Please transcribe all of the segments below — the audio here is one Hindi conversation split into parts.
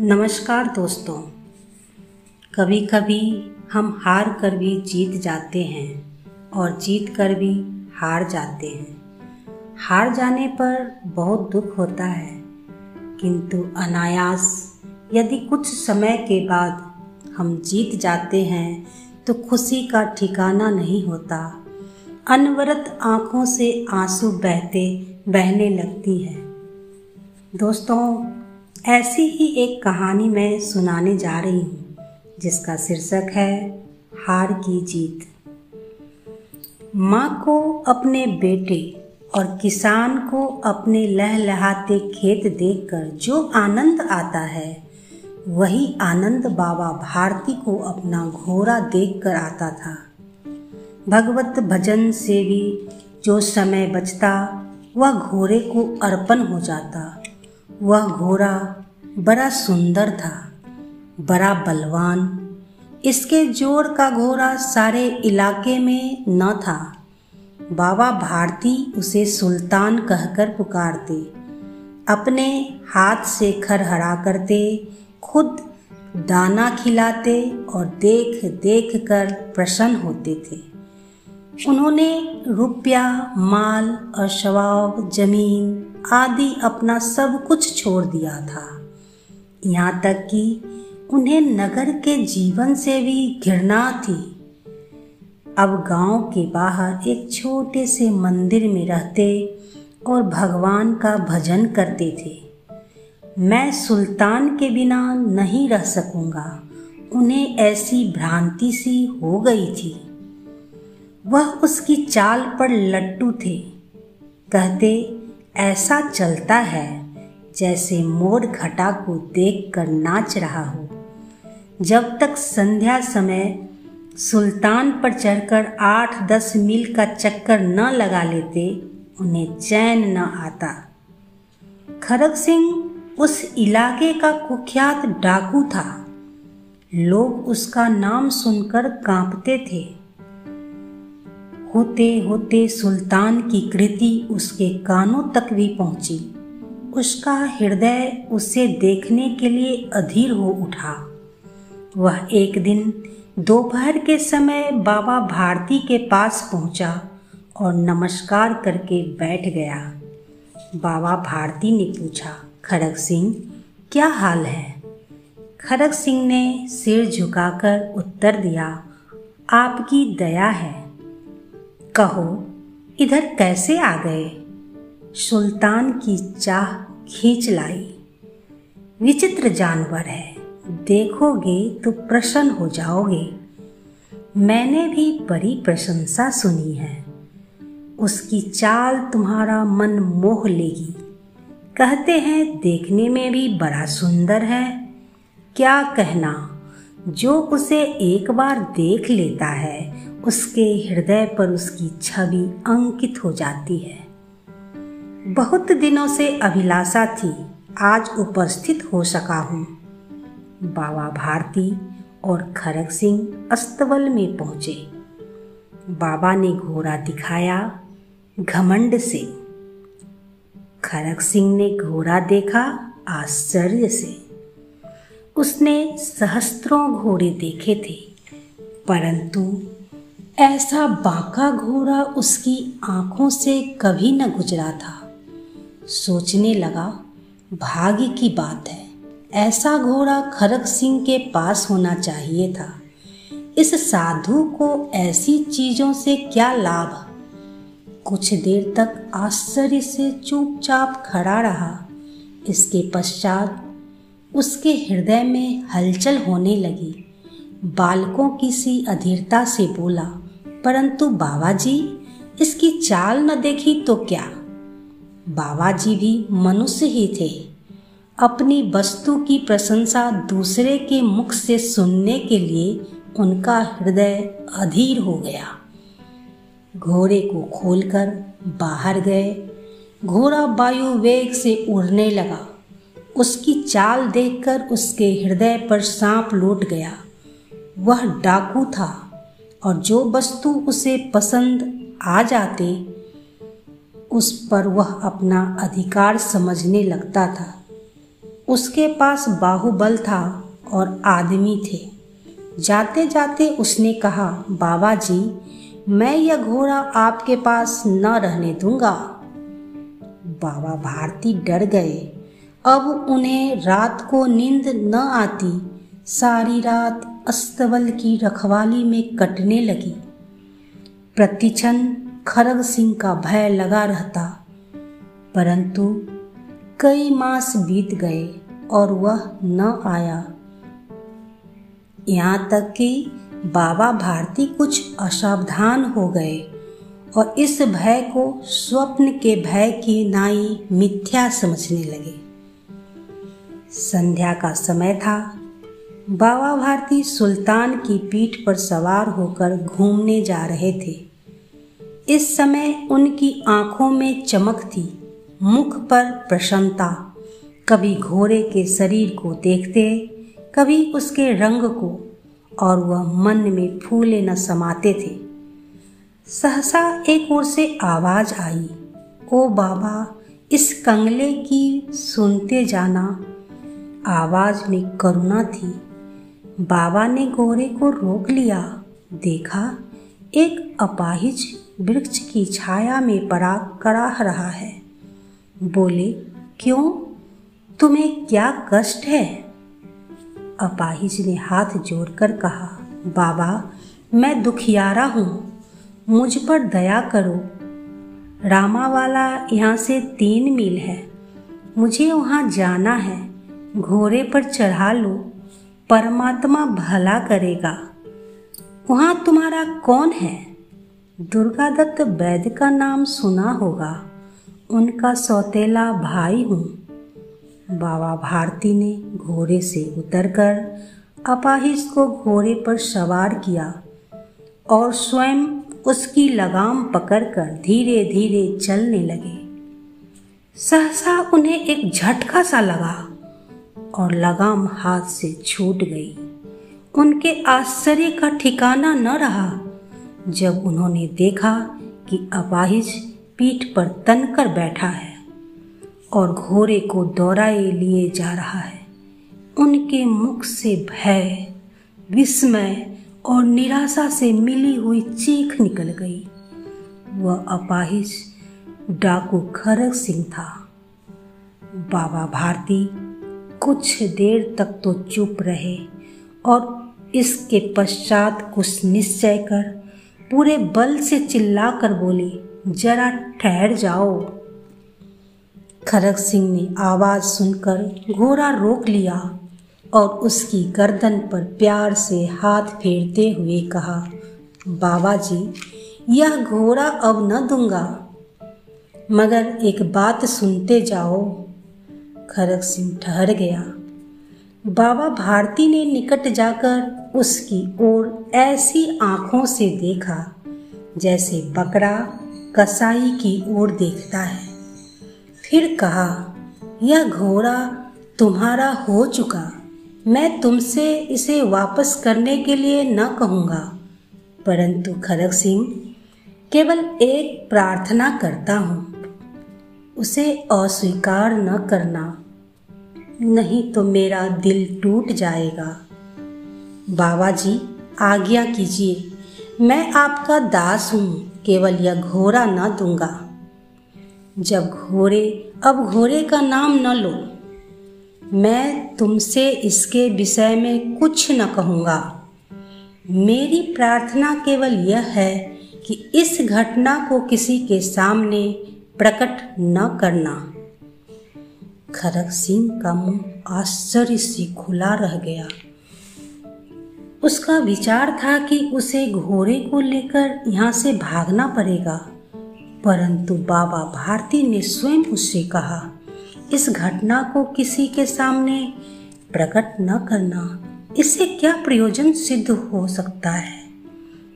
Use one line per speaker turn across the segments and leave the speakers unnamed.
नमस्कार दोस्तों। कभी कभी हम हार कर भी जीत जाते हैं और जीत कर भी हार जाते हैं। हार जाने पर बहुत दुख होता है, किंतु अनायास यदि कुछ समय के बाद हम जीत जाते हैं तो खुशी का ठिकाना नहीं होता। अनवरत आँखों से आँसू बहते, बहने लगती है। दोस्तों ऐसी ही एक कहानी मैं सुनाने जा रही हूँ, जिसका शीर्षक है हार की जीत। माँ को अपने बेटे और किसान को अपने लहलहाते खेत देखकर जो आनंद आता है, वही आनंद बाबा भारती को अपना घोड़ा देखकर आता था। भगवत भजन से भी जो समय बचता, वह घोड़े को अर्पण हो जाता। वह घोड़ा बड़ा सुंदर था, बड़ा बलवान। इसके जोड़ का घोड़ा सारे इलाके में न था। बाबा भारती उसे सुल्तान कहकर पुकारते, अपने हाथ से खरहरा करते, खुद दाना खिलाते और देख देख कर प्रसन्न होते थे। उन्होंने रुपया, माल और शवाब ज़मीन आदि अपना सब कुछ छोड़ दिया था। यहाँ तक कि उन्हें नगर के जीवन से भी घृणा थी। अब गाँव के बाहर एक छोटे से मंदिर में रहते और भगवान का भजन करते थे। मैं सुल्तान के बिना नहीं रह सकूँगा। उन्हें ऐसी भ्रांति सी हो गई थी। वह उसकी चाल पर लट्टू थे। कहते ऐसा चलता है जैसे मोर घटा को देखकर नाच रहा हो। जब तक संध्या समय सुल्तान पर चढ़कर आठ दस मील का चक्कर न लगा लेते, उन्हें चैन न आता। खरग सिंह उस इलाके का कुख्यात डाकू था। लोग उसका नाम सुनकर कांपते थे। होते होते सुल्तान की कृति उसके कानों तक भी पहुँची। उसका हृदय उसे देखने के लिए अधीर हो उठा। वह एक दिन दोपहर के समय बाबा भारती के पास पहुँचा और नमस्कार करके बैठ गया। बाबा भारती ने पूछा, खड़ग सिंह, क्या हाल है? खड़ग सिंह ने सिर झुकाकर उत्तर दिया, आपकी दया है। कहो, इधर कैसे आ गए? सुल्तान की चाह खींच लाई। विचित्र जानवर है, देखोगे तो प्रसन्न हो जाओगे। मैंने भी बड़ी प्रशंसा सुनी है। उसकी चाल तुम्हारा मन मोह लेगी। कहते हैं, देखने में भी बड़ा सुंदर है। क्या कहना? जो उसे एक बार देख लेता है उसके हृदय पर उसकी छवि अंकित हो जाती है। बहुत दिनों से अभिलाषा थी, आज उपस्थित हो सका हूँ। बाबा भारती और खरग सिंह अस्तबल में पहुँचे। बाबा ने घोड़ा दिखाया घमंड से। खरग सिंह ने घोड़ा देखा आश्चर्य से। उसने सहस्त्रों घोड़े देखे थे, परंतु ऐसा बाका घोड़ा उसकी आँखों से कभी न गुजरा था। सोचने लगा, भाग्य की बात है, ऐसा घोड़ा खरग सिंह के पास होना चाहिए था। इस साधु को ऐसी चीज़ों से क्या लाभ? कुछ देर तक आश्चर्य से चुपचाप खड़ा रहा। इसके पश्चात उसके हृदय में हलचल होने लगी। बालकों की सी अधीरता से बोला परंतु बाबा जी इसकी चाल न देखी तो क्या? बाबा जी भी मनुष्य ही थे। अपनी वस्तु की प्रशंसा दूसरे के मुख से सुनने के लिए उनका हृदय अधीर हो गया। घोड़े को खोलकर बाहर गए। घोड़ा वायु वेग से उड़ने लगा। उसकी चाल देखकर उसके हृदय पर सांप लौट गया। वह डाकू था। और जो वस्तु उसे पसंद आ जाते, उस पर वह अपना अधिकार समझने लगता था। उसके पास बाहुबल था और आदमी थे। जाते जाते उसने कहा बाबा जी मैं यह घोड़ा आपके पास न रहने दूँगा। बाबा भारती डर गए। अब उन्हें रात को नींद न आती, सारी रात अस्तबल की रखवाली में कटने लगी। प्रतिक्षण खरग सिंह का भय लगा रहता, परंतु कई मास बीत गए और वह न आया। यहाँ तक कि बाबा भारती कुछ असावधान हो गए और इस भय को स्वप्न के भय की नाई मिथ्या समझने लगे। संध्या का समय था बाबा भारती सुल्तान की पीठ पर सवार होकर घूमने जा रहे थे। इस समय उनकी आँखों में चमक थी, मुख पर प्रसन्नता। कभी घोड़े के शरीर को देखते, कभी उसके रंग को, और वह मन में फूले न समाते थे। सहसा एक ओर से आवाज़ आई, ओ बाबा, इस कंगले की सुनते जाना। आवाज़ में करुणा थी। बाबा ने घोड़े को रोक लिया। देखा, एक अपाहिज वृक्ष की छाया में पड़ा कराह रहा है। बोले, क्यों? तुम्हें क्या कष्ट है? अपाहिज ने हाथ जोड़कर कहा, बाबा, मैं दुखियारा हूँ। मुझ पर दया करो। रामावाला यहाँ से तीन मील है। मुझे वहाँ जाना है। घोड़े पर चढ़ा लो। परमात्मा भला करेगा। वहाँ तुम्हारा कौन है? दुर्गा दत्त वैद्य का नाम सुना होगा। उनका सौतेला भाई हूँ। बाबा भारती ने घोड़े से उतरकर अपाहिज को घोड़े पर सवार किया और स्वयं उसकी लगाम पकड़कर धीरे धीरे चलने लगे। सहसा उन्हें एक झटका सा लगा। और लगाम हाथ से छूट गई। उनके आश्चर्य का ठिकाना न रहा। जब उन्होंने देखा कि अपाहिज पीठ पर तनकर बैठा है और घोड़े को दौड़ाए लिए जा रहा है, उनके मुख से भय, विस्मय और निराशा से मिली हुई चीख निकल गई। वह अपाहिज डाकू खरग सिंह था। बाबा भारती कुछ देर तक तो चुप रहे और इसके पश्चात कुछ निश्चय कर पूरे बल से चिल्लाकर बोली, जरा ठहर जाओ। खरग सिंह ने आवाज़ सुनकर घोड़ा रोक लिया और उसकी गर्दन पर प्यार से हाथ फेरते हुए कहा बाबा जी यह घोड़ा अब न दूँगा। मगर एक बात सुनते जाओ। खरग सिंह ठहर गया। बाबा भारती ने निकट जाकर उसकी ओर ऐसी आँखों से देखा, जैसे बकरा कसाई की ओर देखता है। फिर कहा, यह घोड़ा तुम्हारा हो चुका। मैं तुमसे इसे वापस करने के लिए न कहूँगा। परंतु खरग सिंह, केवल एक प्रार्थना करता हूँ। उसे अस्वीकार न करना। नहीं तो मेरा दिल टूट जाएगा। बाबा जी आज्ञा कीजिए। मैं आपका दास हूँ, केवल यह घोड़ा न दूँगा। जब घोड़े, अब घोड़े का नाम न लो। मैं तुमसे इसके विषय में कुछ न कहूँगा। मेरी प्रार्थना केवल यह है कि इस घटना को किसी के सामने प्रकट न करना। खरग सिंह का मुँह आश्चर्य से खुला रह गया। उसका विचार था कि उसे घोड़े को लेकर यहाँ से भागना पड़ेगा, परंतु बाबा भारती ने स्वयं उससे कहा, इस घटना को किसी के सामने प्रकट न करना, इससे क्या प्रयोजन सिद्ध हो सकता है?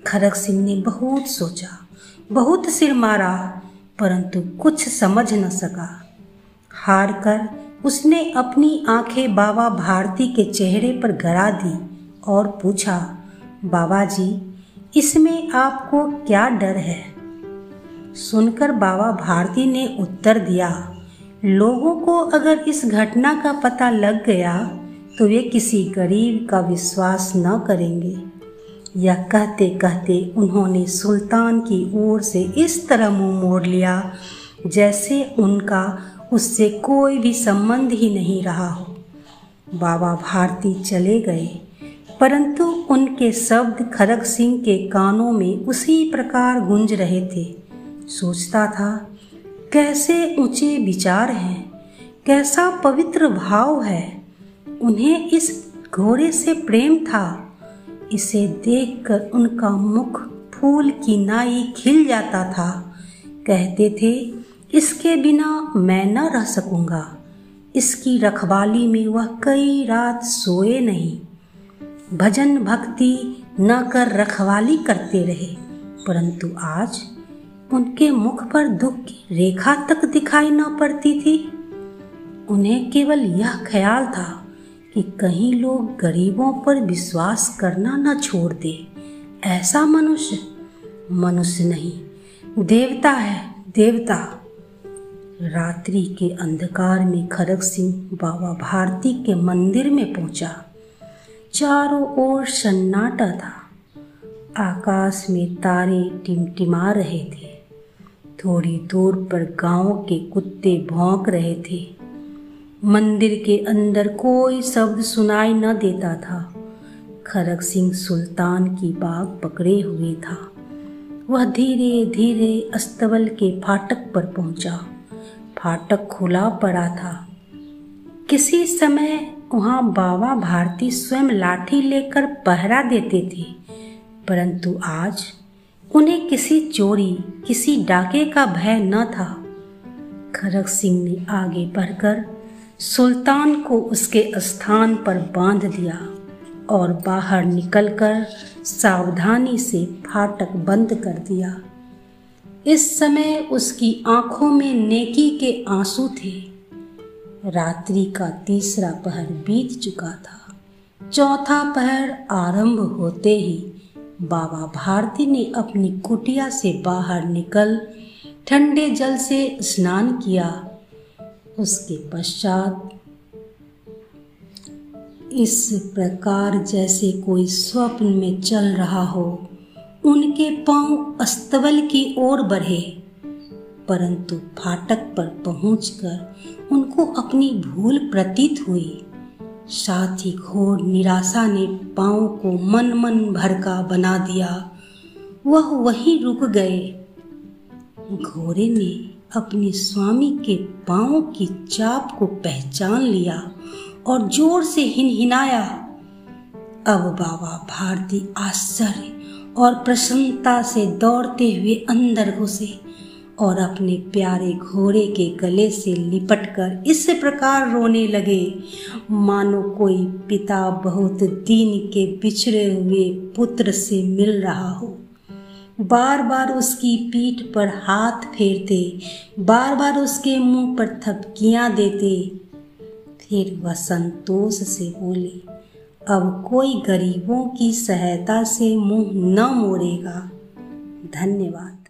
खरग सिंह ने बहुत सोचा, बहुत सिर मारा, परंतु कुछ समझ न सका। हार कर उसने अपनी आँखें बाबा भारती के चेहरे पर गरा दी और पूछा, बाबा जी, इसमें आपको क्या डर है? सुनकर बाबा भारती ने उत्तर दिया, लोगों को अगर इस घटना का पता लग गया तो वे किसी गरीब का विश्वास न करेंगे। यह कहते कहते उन्होंने सुल्तान की ओर से इस तरह मुँह मोड़ लिया, जैसे उनका उससे कोई भी संबंध ही नहीं रहा हो। बाबा भारती चले गए, परंतु उनके शब्द खरक सिंह के कानों में उसी प्रकार गूंज रहे थे। सोचता था, कैसे ऊँचे विचार हैं, कैसा पवित्र भाव है, उन्हें इस घोड़े से प्रेम था। इसे देखकर उनका मुख फूल की नाई खिल जाता था। कहते थे इसके बिना मैं न रह सकूँगा। इसकी रखवाली में वह कई रात सोए नहीं। भजन भक्ति न कर रखवाली करते रहे, परंतु आज उनके मुख पर दुख की रेखा तक दिखाई न पड़ती थी। उन्हें केवल यह ख्याल था कि कहीं लोग गरीबों पर विश्वास करना न छोड़ दे। ऐसा मनुष्य मनुष्य नहीं, देवता है, देवता। रात्रि के अंधकार में खरग सिंह बाबा भारती के मंदिर में पहुँचा। चारों ओर सन्नाटा था। आकाश में तारे टिमटिमा रहे थे। थोड़ी दूर पर गाँव के कुत्ते भौंक रहे थे। मंदिर के अंदर कोई शब्द सुनाई न देता था। खरग सिंह सुल्तान की बाग पकड़े हुए था। वह धीरे धीरे अस्तबल के फाटक पर पहुँचा। फाटक खुला पड़ा था। किसी समय वहाँ बाबा भारती स्वयं लाठी लेकर पहरा देते थे, परंतु आज उन्हें किसी चोरी, किसी डाके का भय न था। खरग सिंह ने आगे बढ़कर सुल्तान को उसके स्थान पर बाँध दिया और बाहर निकलकर सावधानी से फाटक बंद कर दिया। इस समय उसकी आँखों में नेकी के आँसू थे। रात्रि का तीसरा पहर बीत चुका था। चौथा पहर आरंभ होते ही बाबा भारती ने अपनी कुटिया से बाहर निकल ठंडे जल से स्नान किया। उसके पश्चात इस प्रकार जैसे कोई स्वप्न में चल रहा हो उनके पाँव अस्तबल की ओर बढ़े, परंतु फाटक पर पहुंचकर उनको अपनी भूल प्रतीत हुई। साथ ही घोर निराशा ने पाँव को मन मन भर का बना दिया। वह वहीं रुक गए। घोड़े ने अपने स्वामी के पाँव की चाप को पहचान लिया और ज़ोर से हिनहिनाया। अब बाबा भारती आश्चर्य और प्रसन्नता से दौड़ते हुए अंदर घुसे और अपने प्यारे घोड़े के गले से लिपटकर इस प्रकार रोने लगे, मानो कोई पिता बहुत दिन के बिछड़े हुए पुत्र से मिल रहा हो। बार बार उसकी पीठ पर हाथ फेरते बार बार उसके मुँह पर थपकियाँ देते, फिर वह संतोष से बोले अब कोई गरीबों की सहायता से मुँह न मोड़ेगा। धन्यवाद।